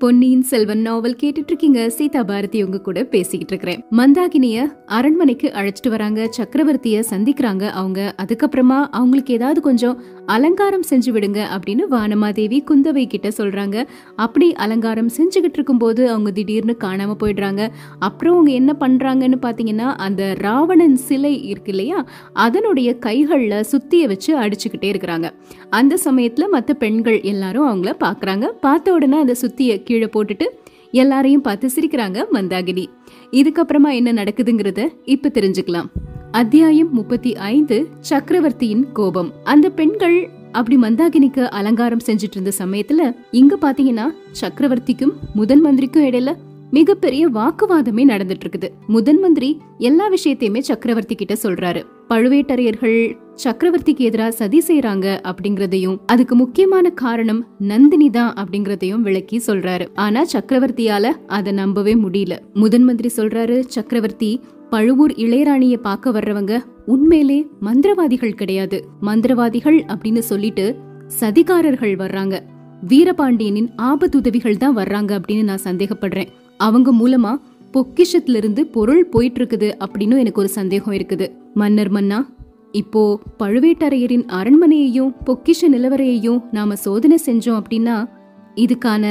பொன்னியின் செல்வன் நாவல் கேட்டுட்டு இருக்கீங்க சீதா பாரதி உங்க கூட பேசிக்கிட்டு இருக்கிறேன் மந்தாகினிய அரண்மனைக்கு அழைச்சிட்டு வராங்க. சக்கரவர்த்திய சந்திக்கிறாங்க அவங்க. அதுக்கப்புறமா அவங்களுக்கு ஏதாவது கொஞ்சம் அலங்காரம் செஞ்சு விடுங்க அப்படின்னு வானமாதேவி குந்தவை கிட்ட சொல்றாங்க. அப்படி அலங்காரம் செஞ்சுக்கிட்டு இருக்கும்போது அவங்க திடீர்னு காணாம போயிடுறாங்க. அப்புறம் அவங்க என்ன பண்றாங்கன்னு பாத்தீங்கன்னா அந்த ராவணன் சிலை இருக்கு இல்லையா? அதனுடைய கைகள்ல சுத்திய வச்சு அடிச்சுக்கிட்டே இருக்கிறாங்க. அந்த சமயத்துல மத்த பெண்கள் எல்லாரும் அவங்கள பாக்குறாங்க. பார்த்த உடனே அந்த சுத்திய கீழே போட்டுட்டு எல்லாரையும் பார்த்து சிரிக்கிறாங்க மந்தாகினி. இதுக்கப்புறமா என்ன நடக்குதுங்கிறத இப்ப தெரிஞ்சுக்கலாம். அத்தியாயம் முப்பத்தி ஐந்து சக்கரவர்த்தியின் கோபம். அந்த பெண்கள் அப்படி மந்தாகினிக்கு அலங்காரம் செஞ்சுட்டு இருந்த சமயத்துல இங்க பாத்தீங்கன்னா சக்கரவர்த்திக்கும் முதன் மந்திரிக்கும் இடையில மிகப்பெரிய வாக்குவாதமே நடந்துட்டு இருக்குது முதன் மந்திரி எல்லா விஷயத்தையுமே சக்கரவர்த்தி கிட்ட சொல்றாரு. பழுவேட்டரையர்கள் சக்கரவர்த்திக்கு எதிராக சதி செய்யறாங்க அப்படிங்கறதையும் அதுக்கு முக்கியமான காரணம் நந்தினி தான் அப்படிங்கறதையும் விளக்கி சொல்றாரு. ஆனா சக்கரவர்த்தியால அதை நம்பவே முடியல. முதன் மந்திரி சொல்றாரு சக்கரவர்த்தி பழுவூர் இளையராணிய பார்க்க வர்றவங்க உண்மையிலே மந்திரவாதிகள் கிடையாது. மந்திரவாதிகள் அப்படின்னு சொல்லிட்டு சதிகாரர்கள் வர்றாங்க. வீரபாண்டியனின் ஆபத்துதவிகள் தான் வர்றாங்க அப்படின்னு நான் சந்தேகப்படுறேன். அவங்க மூலமா பொக்கிஷத்துல இருந்து பொருள் போயிட்டு இருக்குது அப்படின்னு எனக்கு ஒரு சந்தேகம் இருக்குது. மன்னர் மன்னா இப்போ பழுவேட்டரையரின் அரண்மனையையும் பொக்கிஷ நிலவரையையும் நாம சோதனை செஞ்சோம் அப்படின்னா இதுக்கான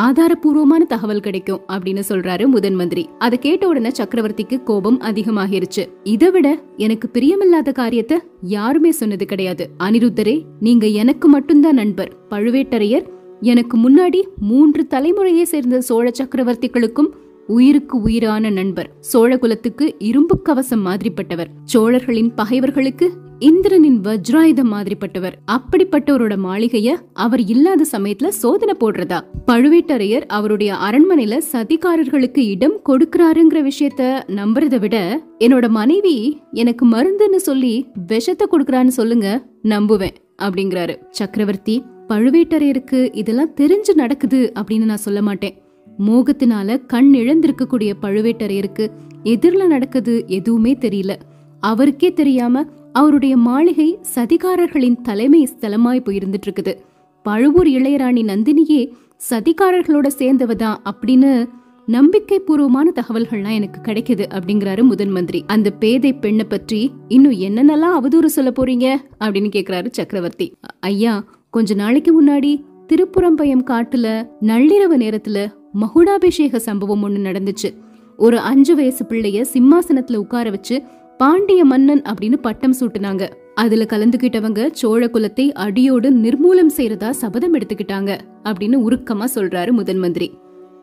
ஆதாரபூர்வமான தகவல் கிடைக்கும் அப்படின்னு சொல்றாரு முதன் மந்திரி. அதை கேட்ட உடனே சக்கரவர்த்திக்கு கோபம் அதிகமாகிருச்சு. இதை விட எனக்கு பிரியமில்லாத காரியத்தை யாருமே சொன்னது கிடையாது. அனிருத்தரே நீங்க எனக்கு மட்டும்தான் நண்பர். பழுவேட்டரையர் எனக்கு முன்னாடி மூன்று தலைமுறையை சேர்ந்த சோழ சக்கரவர்த்திகளுக்கும் உயிருக்கு உயிரான நண்பர் சோழ குலத்துக்கு இரும்பு கவசம் மாதிரிப்பட்டவர் சோழர்களின் பகைவர்களுக்கு இந்திரனின் வஜ்ராயுதம் மாதிரிப்பட்டவர். அப்படிப்பட்டவரோட மாளிகைய அவர் இல்லாத சமயத்துல சோதனை போடுறதா? பழுவேட்டரையர் அவருடைய அரண்மனையில சதிகாரர்களுக்கு இடம் கொடுக்கறாருங்கிற விஷயத்த நம்புறத விட என்னோட மனைவி எனக்கு மருந்துன்னு சொல்லி விஷத்தை கொடுக்கறான்னு சொல்லுங்க நம்புவேன் அப்படிங்கிறாரு. சக்கரவர்த்தி பழுவேட்டரையருக்கு இதெல்லாம் தெரிஞ்சு நடக்குது அப்படின்னு நான் சொல்ல மாட்டேன். மோகத்தினால கண் இழந்திருக்கக்கூடிய பழுவேட்டரையருக்கு எதிரில் நடக்குது எதுவுமே தெரியல. அவருக்கே தெரியாம அவருடைய மாளிகை சதிகாரர்களின் தலைமை ஸ்தலமாய் போயிருந்துட்டு இருக்குது பழுவூர் இளையராணி நந்தினியே சதிகாரர்களோட சேர்ந்தவதான் அப்படின்னு நம்பிக்கை பூர்வமான தகவல்கள்லாம் எனக்கு கிடைக்குது அப்படிங்கிறாரு முதன் மந்திரி. அந்த பேதை பெண்ணை பற்றி இன்னும் என்னென்னலாம் அவதூறு சொல்ல போறீங்க அப்படின்னு கேக்குறாரு சக்கரவர்த்தி. ஐயா கொஞ்ச நாளைக்கு முன்னாடி திருப்புறம்பயம் காட்டுல நள்ளிரவு நேரத்துல மகுடாபிஷேக சம்பவம் ஒண்ணு நடந்துச்சு. ஒரு அஞ்சு வயசு பிள்ளைய சிம்மாசனத்துல உட்கார வச்சு பாண்டிய மன்னன் அப்படின்னு பட்டம் சூட்டுனாங்க. அதுல கலந்துகிட்டவங்க சோழ குலத்தை அடியோடு நிர்மூலம் செய்யறதா சபதம் எடுத்துக்கிட்டாங்க அப்படின்னு உருக்கமா சொல்றாரு முதன் மந்திரி.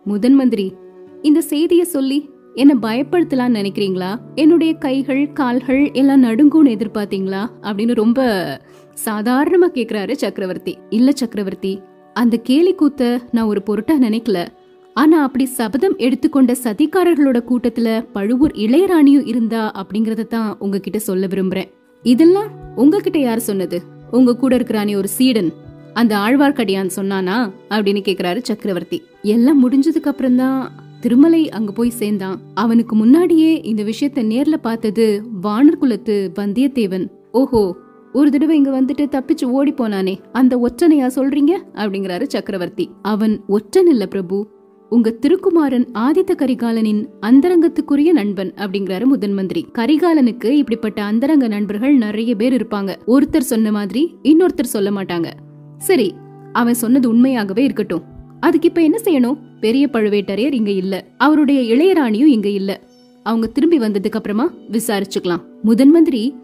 முதன் மந்திரி இந்த செய்திய சொல்லி என்ன பயப்படுத்தலாம் நினைக்கிறீங்களா? என்னுடைய கைகள் கால்கள் எல்லாம் நடுங்கும்னு எதிர்பார்த்தீங்களா? அப்படின்னு ரொம்ப சாதாரணமா கேக்குறாரு சக்கரவர்த்தி. இல்ல சக்கரவர்த்தி அந்த கேலி கூத்த நான் ஒரு பொருட்டா நினைக்கல. ஆனா அப்படி சபதம் எடுத்துக்கொண்ட சதிகாரர்களோட கூட்டத்துல பழுவூர் இளையராணியும் இருந்தா அப்படிங்கறத தான் உங்ககிட்ட சொல்ல விரும்புறேன். இதெல்லாம் உங்ககிட்ட யார் சொன்னது? உங்க கூட இருக்கிறானே ஒரு சீடன் அந்த ஆழ்வார்க்கடியான் சொன்னானா அப்படின்னு கேக்குறாரு சக்கரவர்த்தி. எல்லாம் முடிஞ்சதுக்கு அப்புறம் தான் திருமலை அங்க போய் சேர்ந்தான். அவனுக்கு முன்னாடியே இந்த விஷயத்த நேர்ல பார்த்தது வானர் குலத்து வந்தியத்தேவன். ஓஹோ ஒரு தடவை இங்க வந்துட்டு தப்பிச்சு ஓடி போனானே அந்த ஒற்றனையா சொல்றீங்க? அப்படிங்கிறாரு சக்கரவர்த்தி. அவன் ஒற்றன் இல்ல பிரபு. உங்க திருக்குமாரன் ஆதித்த கரிகாலனின் அந்தரங்கத்துக்குரிய நண்பன் அப்படிங்கிறாரு முதன் மந்திரி. கரிகாலனுக்கு இப்படிப்பட்ட அந்தரங்க நண்பர்கள் நிறைய பேர் இருப்பாங்க. ஒருத்தர் சொன்ன மாதிரி இன்னொருத்தர் சொல்ல மாட்டாங்க. சரி அவன் சொன்னது உண்மையாகவே இருக்கட்டும். அதுக்கு இப்ப என்ன செய்யணும்? பெரிய பழுவேட்டரையர் இங்க இல்ல. அவருடைய இளையராணியும் இங்க இல்ல. அவங்க திரும்பி வந்ததுக்கு அப்புறமா விசாரிச்சுக்கலாம். முதன் மந்திரி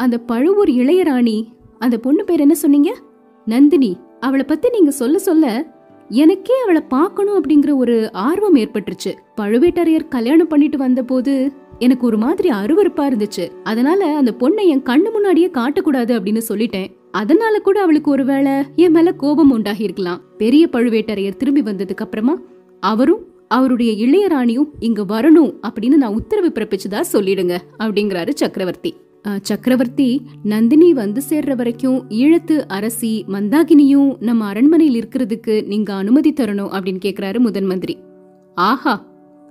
அந்த பழுவூர் இளையராணி அந்த பொண்ணு பேர் என்ன சொன்னீங்க? நந்தினி. அவளை பத்தி நீங்க சொல்ல சொல்ல எனக்கே அவளை பார்க்கணும் அப்படிங்கிற ஒரு ஆர்வம் ஏற்பட்டுருச்சு. பழுவேட்டரையர் கல்யாணம் பண்ணிட்டு வந்த போது எனக்கு ஒரு மாதிரி அருவருப்பா இருந்துச்சு. அதனால அந்த பொண்ணை என் கண்ணு முன்னாடியே காட்டக்கூடாது அப்படின்னு சொல்லிட்டேன். அதனால கூட அவளுக்கு ஒருவேளை என் மேல கோபம் உண்டாகி இருக்கலாம் பெரிய பழுவேட்டரையர் திரும்பி வந்ததுக்கு அப்புறமா அவரும் அவருடைய இளையராணியும் இங்க வரணும் அப்படின்னு நான் உத்தரவு பிறப்பிச்சதா சொல்லிடுங்க அப்படிங்கிறாரு சக்கரவர்த்தி. சக்கரவர்த்தி நந்தினி வந்து சேர்ற வரைக்கும் ஈழத்து அரசி மந்தாகினியும் நம்ம அரண்மனையில் இருக்கிறதுக்கு நீங்க அனுமதி தரணும் அப்படின்னு கேக்குறாரு முதன் மந்திரி. ஆஹா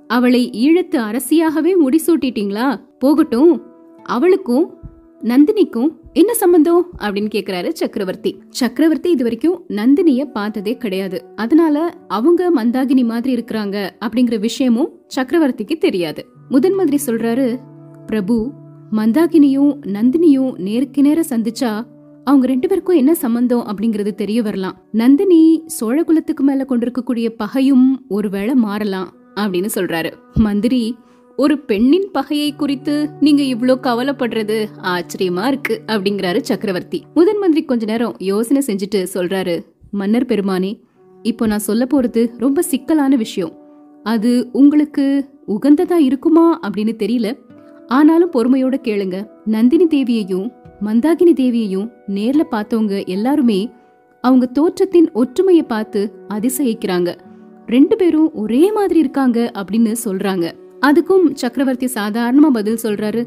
அவளை ஈழத்து அரசியாகவே முடிசூட்டிட்டீங்களா? போகட்டும் அவளுக்கும் நந்தினிக்கும் என்ன சம்பந்தம்? அப்படின்னு கேக்குறாரு சக்கரவர்த்தி. சக்கரவர்த்தி இது வரைக்கும் நந்தினிய பார்த்ததே கிடையாது. அதனால அவங்க மந்தாகினி மாதிரி இருக்கிறாங்க அப்படிங்கிற விஷயமும் சக்கரவர்த்திக்கு தெரியாது. முதன் மந்திரி சொல்றாரு பிரபு மந்தாகினியும் நந்தினியும் நேருக்கு நேர சந்திச்சா அவங்க ரெண்டு பேருக்கும் என்ன சம்பந்தம் அப்படிங்கறது தெரிய வரலாம். நந்தினி சோழ குலத்துக்கு மேல கொண்டிருக்கக்கூடிய பகையும் ஒருவேளை மாறலாம் அப்படின்னு சொல்றாரு. மந்திரி ஒரு பெண்ணின் பகையை குறித்து நீங்க இவ்ளோ கவலைப்படுறது ஆச்சரியமா இருக்கு அப்படிங்கிறாரு சக்கரவர்த்தி. முதன் மந்திரி கொஞ்ச நேரம் யோசனை செஞ்சுட்டு சொல்றாரு மன்னர் பெருமானே இப்போ நான் சொல்ல போறது ரொம்ப சிக்கலான விஷயம். அது உங்களுக்கு உகந்ததா இருக்குமா அப்படின்னு தெரியல. ஆனாலும் பொறுமையோட கேளுங்க. நந்தினி தேவியையும் மந்தாகினி தேவியையும் நேர்ல பார்த்தவங்க எல்லாருமே அவங்க தோற்றத்தின் ஒற்றுமையை பார்த்து அதிசயிக்கிறாங்க. ரெண்டு பேரும் ஒரே மாதிரி இருக்காங்க அப்படின்னு சொல்றாங்க. அதுக்கும் சக்கரவர்த்தி சாதாரணமா பதில் சொல்றாரு.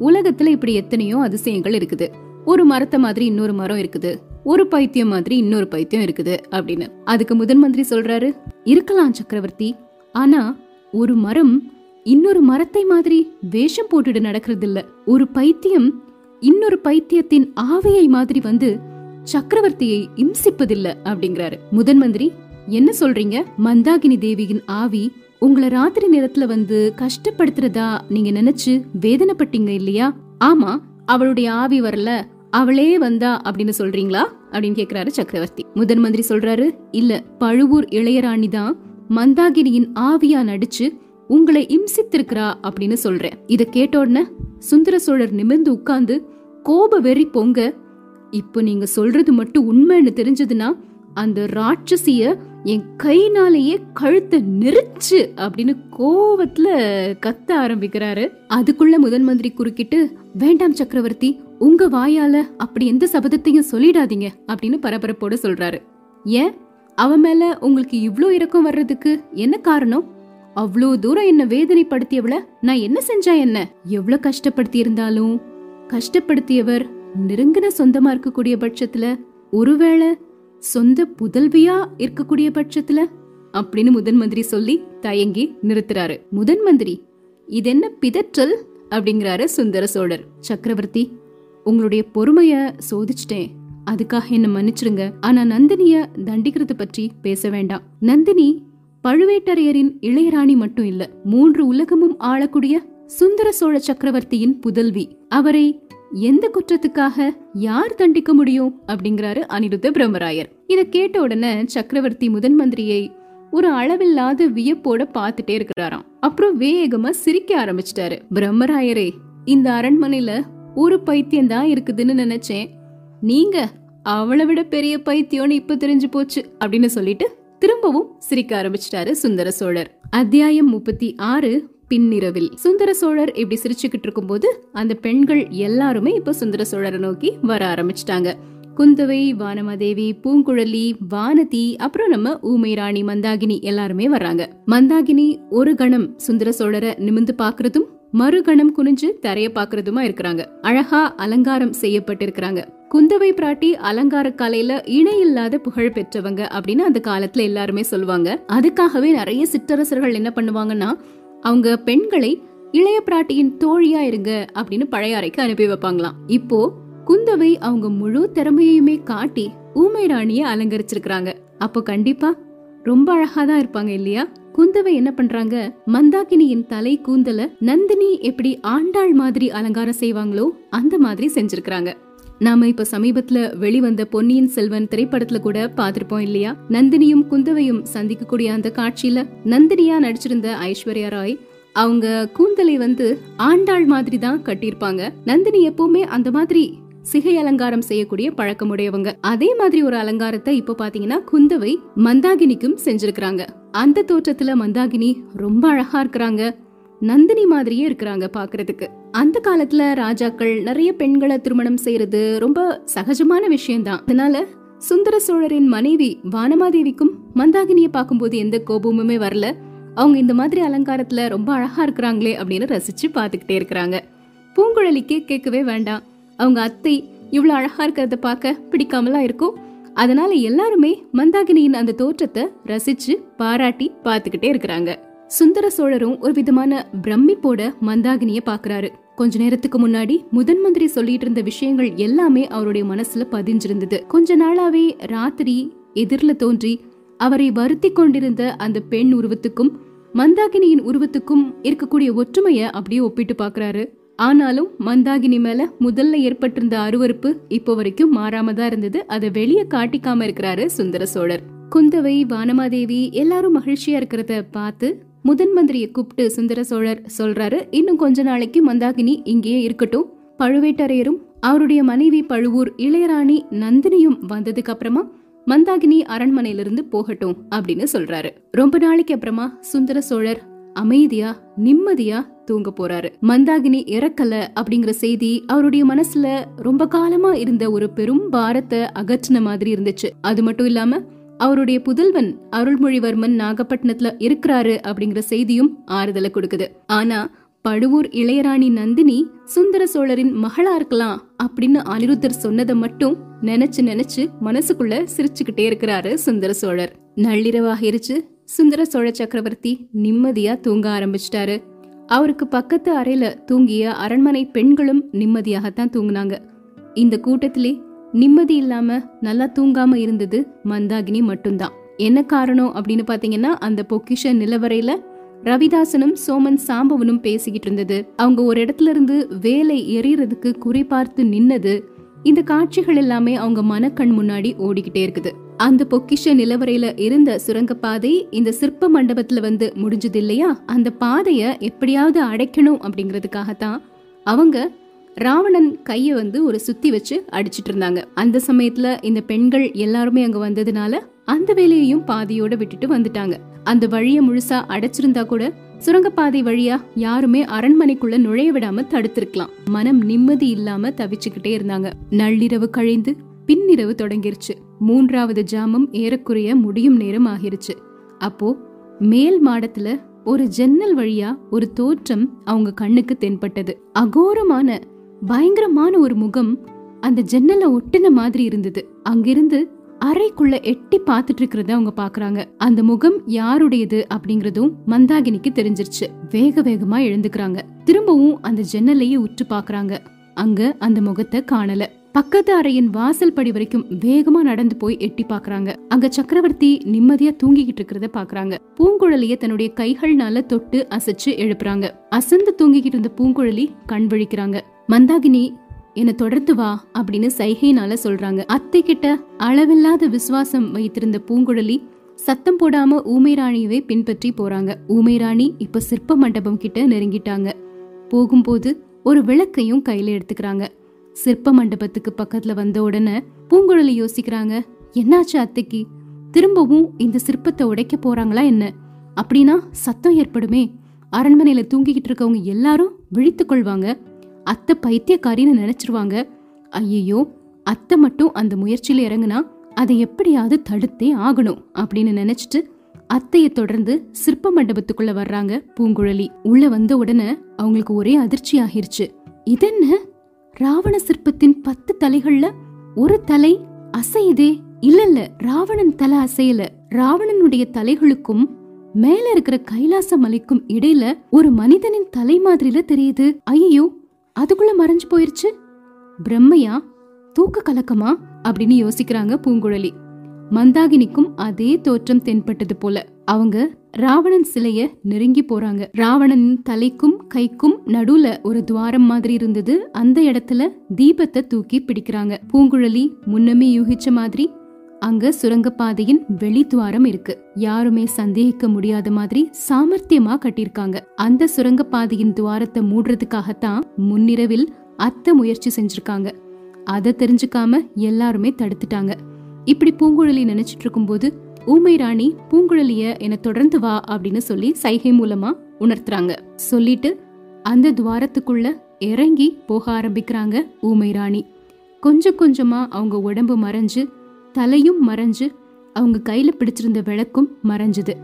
உலகத்துல இப்படி எத்தனையோ அதிசயங்கள் இருக்குது. ஒரு மரத்தை மாதிரி இன்னொரு மரம் இருக்குது. ஒரு பைத்தியம் மாதிரி இன்னொரு பைத்தியம் இருக்குது அப்படின்னு. அதுக்கு முதன் மந்திரி சொல்றாரு. இருக்கலாம் சக்கரவர்த்தி. ஆனா ஒரு மரம் இன்னொரு மரத்தை மாதிரி வேஷம் போட்டுட்டு நடக்கிறது இல்ல ஒரு பைத்தியம் இன்னொரு பைத்தியத்தின் ஆவியை மாதிரி வந்து சக்கரவர்த்தியை இம்சிப்பதில்ல அப்படிங்கிறாரு. முதன் மந்திரி என்ன சொல்றீங்க? மந்தாகினி தேவியின் ஆவி உங்களை ராத்திரி நேரத்துல வந்து கஷ்டப்படுத்துறதா நீங்க நினைச்சு வேதனைப்பட்டீங்க இல்லையா? ஆமா அவளுடைய ஆவி வரல அவளே வந்தா அப்படின்னு சொல்றீங்களா? அப்படின்னு கேக்குறாரு சக்கரவர்த்தி. முதன் மந்திரி சொல்றாரு இல்ல பழுவூர் இளையராணி தான் மந்தாகினியின் ஆவியா நடிச்சு உங்களை இம்சித்திருக்கிறா அப்படின்னு சொல்றேன். இத கேட்ட உடனே சுந்தர சோழர் நிமிர்ந்து உட்கார்ந்து கோப வெறி பொங்க இப்போ நீங்க சொல்றது மட்டும் உண்மைன்னு தெரிஞ்சதுன்னா அந்த ராட்சசிய என் கைனாலேயே கழுத்தை நெரிச்சு அப்படின்னு கோவத்துல கத்த ஆரம்பிக்கிறாரு. அதுக்குள்ள முதன் மந்திரி குறுக்கிட்டு வேண்டாம் சக்கரவர்த்தி உங்க வாயால அப்படி எந்த சபதத்தையும் சொல்லிடாதீங்க அப்படின்னு பரபரப்போட சொல்றாரு. ஏன்? அவன் மேல உங்களுக்கு இவ்வளோ இறக்கம் வர்றதுக்கு என்ன காரணம்? அவ்வளோ தூரம் என்ன வேதனைப்படுத்தியவள நான் என்ன செஞ்சா என்ன? எவ்வளவு கஷ்டப்படுத்தி இருந்தாலும் கஷ்டப்படுத்தியவர் நெருங்கின சொந்தமா இருக்கக்கூடிய பட்சத்துல ஒருவேளை சொந்த புதல்வியா இருக்கக்கூடிய பட்சத்துல? அப்படின்னு முதன் மந்திரி சொல்லி தயங்கி நிறுத்துறாரு. முதன் மந்திரி இது என்ன பிதற்றல்? அப்படிங்கிறாரு சுந்தர சோழர். சக்கரவர்த்தி உங்களுடைய பொறுமைய சோதிச்சிட்டேன். அதுக்காக என்ன மன்னிச்சிருங்க. ஆனா நந்தினிய தண்டிக்கிறது பற்றி பேச வேண்டாம். நந்தினி பழுவேட்டரையரின் இளையராணி மட்டும் இல்ல மூன்று உலகமும் ஆளக்கூடிய சுந்தர சோழ சக்கரவர்த்தியின் புதல்வி. அவரை எந்த குற்றத்துக்காக யார் தண்டிக்க முடியும்? அப்படிங்கிறாரு அனிருத்த பிரம்மராயர். இத கேட்ட உடனே சக்கரவர்த்தி முதன் மந்திரியை ஒரு அளவில்லாத வியப்போட பாத்துட்டே இருக்கிறாராம். அப்புறம் வேகமா சிரிக்க ஆரம்பிச்சிட்டாரு. பிரம்மராயரே இந்த அரண்மனையில ஒரு பைத்தியம் தான் இருக்குதுன்னு நினைச்சேன். நீங்க அவளை விட பெரிய பைத்தியம்னு இப்ப தெரிஞ்சு போச்சு அப்படின்னு சொல்லிட்டு திரும்பவும் சிரிக்க ஆரம்பிச்சிட்டாரு சுந்தர சோழர். அத்தியாயம் முப்பத்தி ஆறு பின்னிரவில். சுந்தர சோழர் இப்படி சிரிச்சுக்கிட்டு இருக்கும்போது அந்த பெண்கள் எல்லாருமே இப்ப சுந்தர சோழரை நோக்கி வர ஆரம்பிச்சிட்டாங்க. குந்தவை வானமாதேவி பூங்குழலி வானதி அப்புறம் நம்ம ஊமை ராணி மந்தாகினி எல்லாருமே வர்றாங்க. மந்தாகினி ஒரு கணம் சுந்தர சோழரை நிமிந்து பாக்குறதும் மறுகணம் குனிஞ்சு தரைய பாக்குறதுமா இருக்கிறாங்க. அழகா அலங்காரம் செய்யப்பட்டிருக்கிறாங்க. குந்தவை பிராட்டி அலங்கார கலையில இணையில்லாத புகழ் பெற்றவங்க அப்படின்னு அந்த காலத்துல எல்லாருமே சொல்லுவாங்க. அதுக்காகவே நிறைய சிற்றரசர்கள் என்ன பண்ணுவாங்கன்னா அவங்க பெண்களை இளைய பிராட்டியின் தோழியா இருங்க அப்படின்னு பழைய அறைக்கு அனுப்பி வைப்பாங்களாம். இப்போ குந்தவை அவங்க முழு திறமையுமே காட்டி ஊமை ராணிய அலங்கரிச்சிருக்காங்க அப்போ கண்டிப்பா ரொம்ப அழகா தான் இருப்பாங்க இல்லையா? குந்தவை என்ன பண்றாங்க? மந்தாகினியின் தலை கூந்தல நந்தினி எப்படி ஆண்டாள் மாதிரி அலங்காரம் செய்வாங்களோ அந்த மாதிரி செஞ்சிருக்கிறாங்க. நாம இப்ப சமீபத்துல வெளிவந்த பொன்னியின் செல்வன் திரைப்படத்துல கூட பாத்திருப்போம் இல்லையா? நந்தினியும் குந்தவையும் சந்திக்கக்கூடிய அந்த காட்சியில நந்தினியா நடிச்சிருந்த ஐஸ்வர்யா ராய் அவங்க கூந்தலை வந்து ஆண்டாள் மாதிரி தான் கட்டியிருப்பாங்க. நந்தினி எப்பவுமே அந்த மாதிரி சிகை அலங்காரம் செய்யக்கூடிய பழக்கமுடையவங்க. அதே மாதிரி ஒரு அலங்காரத்தை இப்ப பாத்தீங்கன்னா குந்தவை மந்தாகினிக்கும் செஞ்சிருக்கிறாங்க. அந்த தோற்றத்துல மந்தாகினி ரொம்ப அழகா இருக்கிறாங்க. நந்தினி மாதிரியே இருக்கிறாங்க பாக்குறதுக்கு. அந்த காலத்துல ராஜாக்கள் நிறைய பெண்களை திருமணம் செய்யறது ரொம்ப சகஜமான விஷயம்தான். அதனால சுந்தர சோழரின் மனைவி வானமாதேவிக்கும் மந்தாகினிய பார்க்கும்போது எந்த கோபமுமே வரல. அவங்க இந்த மாதிரி அலங்காரத்துல ரொம்ப அழகா இருக்கிறாங்களே அப்படின்னு ரசிச்சு பாத்துக்கிட்டே இருக்கிறாங்க. பூங்குழலிக்கே கேட்கவே வேண்டாம். அவங்க அத்தை இவ்வளவு அழகா இருக்கிறத பார்க்க பிடிக்காமலா இருக்கும். அதனால எல்லாருமே மந்தாகினியின் அந்த தோற்றத்தை ரசிச்சு பாராட்டி பார்த்துக்கிட்டே இருக்கிறாங்க. சுந்தர சோழரும் ஒரு விதமான பிரமிப்போட மந்தாகினிய பாக்குறாரு கொஞ்ச நேரத்துக்கு முன்னாடி முதன் மந்திரி சொல்லிட்டு இருந்த விஷயங்கள் எல்லாமே அவருடைய மனசுல பதிஞ்சிருந்தது. கொஞ்ச நாளாவே ராத்திரி எதிரில் தோன்றி அவரை வருத்தி கொண்டிருந்த அந்த பெண் உருவத்துக்கும் மந்தாகினியின் உருவத்துக்கும் இருக்கக்கூடிய ஒற்றுமைய அப்படியே ஒப்பிட்டு பாக்குறாரு ஆனாலும் மந்தாகினி மேல முதல்ல ஏற்பட்டிருந்த அருவருப்பு இப்போ வரைக்கும் மாறாம தான் இருந்தது. அதை வெளியே காட்டிக்காம இருக்கிறாரு சுந்தர சோழர். குந்தவை வானமாதேவி எல்லாரும் மகிழ்ச்சியா இருக்கிறத பார்த்து முதன் மந்திரியை கூப்பிட்டு சுந்தர சோழர் சொல்றாரு இன்னும் கொஞ்ச நாளைக்கு மந்தாகினி இங்கேயே இருக்கட்டும். பழுவேட்டரையரும் அவருடைய மனைவி பழுவூர் இளையராணி நந்தினியும் வந்ததுக்கு அப்புறமா மந்தாகினி அரண்மனையிலிருந்து போகட்டும் அப்படின்னு சொல்றாரு. ரொம்ப நாளைக்கு அப்புறமா சுந்தர சோழர் அமைதியா நிம்மதியா தூங்க போறாரு. மந்தாகினி இறக்கல அப்படிங்கிற செய்தி அவருடைய மனசுல ரொம்ப காலமா இருந்த ஒரு பெரும் பாரத்தை அகற்றின மாதிரி இருந்துச்சு. அது மட்டும் இல்லாம அவருடைய புதல்வன் அருள்மொழிவர்மன் நாகப்பட்டினத்துல இருக்கிறாரு அப்படிங்கிற செய்தியும் ஆறுதலை கொடுக்குது. ஆனா பழுவூர் இளையராணி நந்தினி சுந்தர சோழரின் மகளா இருக்கலாம் அப்படின்னு அனிருத்தர் சொன்னதை மட்டும் நினைச்சு நினைச்சு மனசுக்குள்ள சிரிச்சுக்கிட்டே இருக்கிறாரு சுந்தர சோழர். நள்ளிரவாகிருச்சு சுந்தர சோழ சக்கரவர்த்தி நிம்மதியா தூங்க ஆரம்பிச்சிட்டாரு. அவருக்கு பக்கத்து அறையில தூங்கிய அரண்மனை பெண்களும் நிம்மதியாகத்தான் தூங்குனாங்க. இந்த கூட்டத்திலே நிம்மதி இல்லாம நல்லா தூங்காம இருந்தது மந்தாகினி மட்டும்தான். என்ன காரணம் அப்படின்னு பாத்தீங்கன்னா அந்த பொக்கிஷ நிலவரையில ரவிதாசனும் சோமன் சாம்பவனும் பேசிக்கிட்டு இருந்தது. அவங்க ஒரு இடத்துல இருந்து வேலை எரியறதுக்கு குறிபார்த்து நின்னது. இந்த காட்சிகள் எல்லாமே அவங்க மனக்கண் முன்னாடி ஓடிக்கிட்டே இருக்குது. அந்த பொக்கிஷ நிலவரையில இருந்த சுரங்கப்பாதை இந்த சிற்ப மண்டபத்துல வந்து முடிஞ்சது இல்லையா அந்த பாதைய எப்படியாவது அடைக்கணும் அப்படிங்கறதுக்காகத்தான் அவங்க ராவணன் கைய வந்து ஒரு சுத்தி வச்சு அடிச்சிட்டு இருந்தாங்க. அந்த சமயத்துல இந்த பெண்கள் எல்லாருமே அங்க வந்ததுனால அந்த வேலையையும் பாதையோட விட்டுட்டு வந்துட்டாங்க. அந்த வழிய முழுசா அடைச்சிருந்தா கூட சுரங்கப்பாதை வழியா யாருமே அரண்மனைக்குள்ள நுழைய விடாம தடுத்திருக்கலாம். மனம் நிம்மதி இல்லாம தவிச்சுக்கிட்டே இருந்தாங்க. நள்ளிரவு கழிந்து பின்னிரவு தொடங்கிருச்சு. மூன்றாவது ஜாமம் ஏறக்குறைய முடியும் நேரம் ஆகிருச்சு. அப்போ மேல் மாடத்துல ஒரு ஜன்னல் வழியா ஒரு தோற்றம் அவங்க கண்ணுக்கு தென்பட்டது. அகோரமான பயங்கரமான ஒரு முகம் அந்த ஜன்னல ஒட்டின மாதிரி இருந்தது. அங்கிருந்து அறைக்குள்ள எட்டி பார்த்துட்டு இருக்கிறத அவங்க பாக்குறாங்க. அந்த முகம் யாருடையது அப்படிங்கறதும் மந்தாகினிக்கு தெரிஞ்சிருச்சு. வேக வேகமா எழுந்துக்கிறாங்க. திரும்பவும் அந்த ஜன்னலையே உற்று பாக்குறாங்க. அங்க அந்த முகத்தை காணல. பக்கத்து அறையின் வாசல் படி வரைக்கும் வேகமா நடந்து போய் எட்டி பாக்குறாங்க. அங்க சக்கரவர்த்தி நிம்மதியா தூங்கிக்கிட்டு இருக்கிறத பாக்குறாங்க. பூங்குழலிய தன்னுடைய கைகள்னால தொட்டு அசைச்சு எழுப்புறாங்க. அசந்து தூங்கிக்கிட்டு இருந்த பூங்குழலி கண் விழிக்கிறாங்க. மந்தாகினி என்ன தொடர்ந்து வா அப்படின்னு சைகைனால சொல்றாங்க. அத்தை கிட்ட அளவில்லாத விசுவாசம் வைத்திருந்த பூங்குழலி சத்தம் போடாம ஊமைராணியவே பின்பற்றி போறாங்க. ஊமைராணி இப்ப சிற்ப மண்டபம் கிட்ட நெருங்கிட்டாங்க. போகும்போது ஒரு விளக்கையும் கையில எடுத்துக்கிறாங்க. சிற்ப மண்டபத்துக்கு பக்கத்துல வந்த உடனே பூங்குழலி யோசிக்கிறாங்க என்னாச்சு அத்தைக்கு? திரும்பவும் இந்த சிற்பத்தை உடைக்க போறாங்களா என்ன? அப்படின்னா சத்தம் ஏற்படுமே. அரண்மனையில தூங்கிக்கிட்டு இருக்கவங்க எல்லாரும் விழித்து கொள்வாங்க. அத்தை பைத்தியக்காரின்னு நினைச்சிருவாங்க. ஐயோ அத்தை மட்டும் அந்த முயற்சியில இறங்குனா அதை எப்படியாவது தடுத்தே ஆகணும் அப்படின்னு நினைச்சிட்டு அத்தைய தொடர்ந்து சிற்ப மண்டபத்துக்குள்ள வர்றாங்க பூங்குழலி. உள்ள வந்த உடனே அவங்களுக்கு ஒரே அதிர்ச்சி ஆகிருச்சு இதென்ன? ராவண சிற்பத்தின் பத்து தலைகள்ல ஒரு தலை அசையுதே. இல்ல இல்ல ராவணன் தலை அசையல. ராவணனுடைய தலைகளுக்கும் மேல இருக்கிற கைலாச மலைக்கும் இடையில ஒரு மனிதனின் தலை மாதிரில தெரியுது. ஐயோ அதுக்குள்ள மறைஞ்சு போயிருச்சு. பிரம்மையா தூக்க கலக்கமா அப்படின்னு யோசிக்கிறாங்க பூங்குழலி. மந்தாகினிக்கும் அதே தோற்றம் தென்பட்டது போல. அவங்க ராவணன் சிலைய நெருங்கி போறாங்க. ராவணன் தலைக்கும் கைக்கும் நடுவுல ஒரு துவாரம் மாதிரி இருந்தது. அந்த இடத்துல தீபத்தை தூக்கி பிடிக்கிறாங்க. பூங்குழலி முன்னமே யூகிச்ச மாதிரி அங்க சுரங்கப்பாதையின் வெளி துவாரம் இருக்கு. யாருமே சந்தேகிக்க முடியாத மாதிரி சாமர்த்தியமா கட்டியிருக்காங்க. அந்த சுரங்கப்பாதையின் துவாரத்தை மூடுறதுக்காகத்தான் முன்னிரவில் அத்தை முயற்சி செஞ்சிருக்காங்க. அதை தெரிஞ்சுக்காம எல்லாருமே தடுத்துட்டாங்க. இப்படி பூங்குழலி நினைச்சிட்டு இருக்கும்போது ஊமை ராணி பூங்குழலிய என தொடர்ந்து வா அப்படின்னு சொல்லி சைகை மூலமா உணர்த்துறாங்க. சொல்லிட்டு அந்த துவாரத்துக்குள்ள இறங்கி போக ஆரம்பிக்கிறாங்க ஊமை ராணி. கொஞ்சம் கொஞ்சமா அவங்க உடம்பு மறைஞ்சு தலையும் மறைஞ்சு அவங்க கையில பிடிச்சிருந்த விளக்கும் மறைஞ்சது.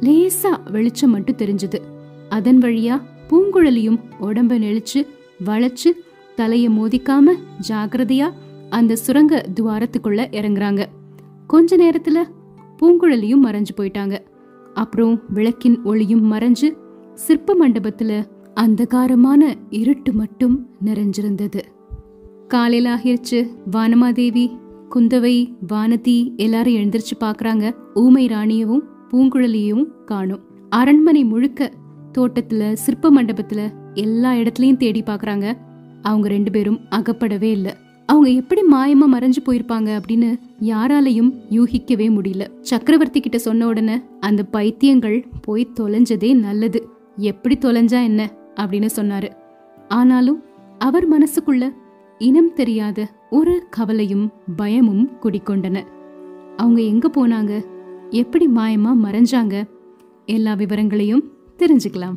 லேசா வெளிச்சம் மட்டும் தெரிஞ்சது. அதன் வழியா பூங்குழலியும் உடம்ப நெளிச்சு வளைச்சு தலைய மோதிக்காம ஜாகிரதையா அந்த சுரங்க துவாரத்துக்குள்ள இறங்குறாங்க. கொஞ்ச நேரத்துல பூங்குழலியும் மறைஞ்சு போயிட்டாங்க. அப்புறம் விளக்கின் ஒளியும் மறைஞ்சு சிற்ப மண்டபத்துல அந்தகாரமான இருட்டு மட்டும் நிறைஞ்சிருந்தது. காலையில ஆகிருச்சு. வானமாதேவி குந்தவை வானதி எல்லாரும் எழுந்திரிச்சு பாக்குறாங்க. ஊமை ராணியவும் பூங்குழலியவும் காணும். அரண்மனை முழுக்க தோட்டத்துல சிற்ப மண்டபத்துல எல்லா இடத்துலயும் தேடி பாக்குறாங்க. அவங்க ரெண்டு பேரும் அகப்படவே இல்லை. அவங்க எப்படி மாயமா மறைஞ்சு போயிருப்பாங்க அப்படின்னு யாராலையும் யூகிக்கவே முடியல. சக்கரவர்த்தி கிட்ட சொன்ன உடனே அந்த பைத்தியங்கள் போய் தொலைஞ்சதே நல்லது. எப்படி தொலைஞ்சா என்ன? அப்படின்னு சொன்னாரு. ஆனாலும் அவர் மனசுக்குள்ள இனம் தெரியாத ஒரு கவலையும் பயமும் குடிக்கொண்டன அவங்க எங்க போனாங்க? எப்படி மாயமா மறைஞ்சாங்க? எல்லா விவரங்களையும் தெரிஞ்சுக்கலாம்.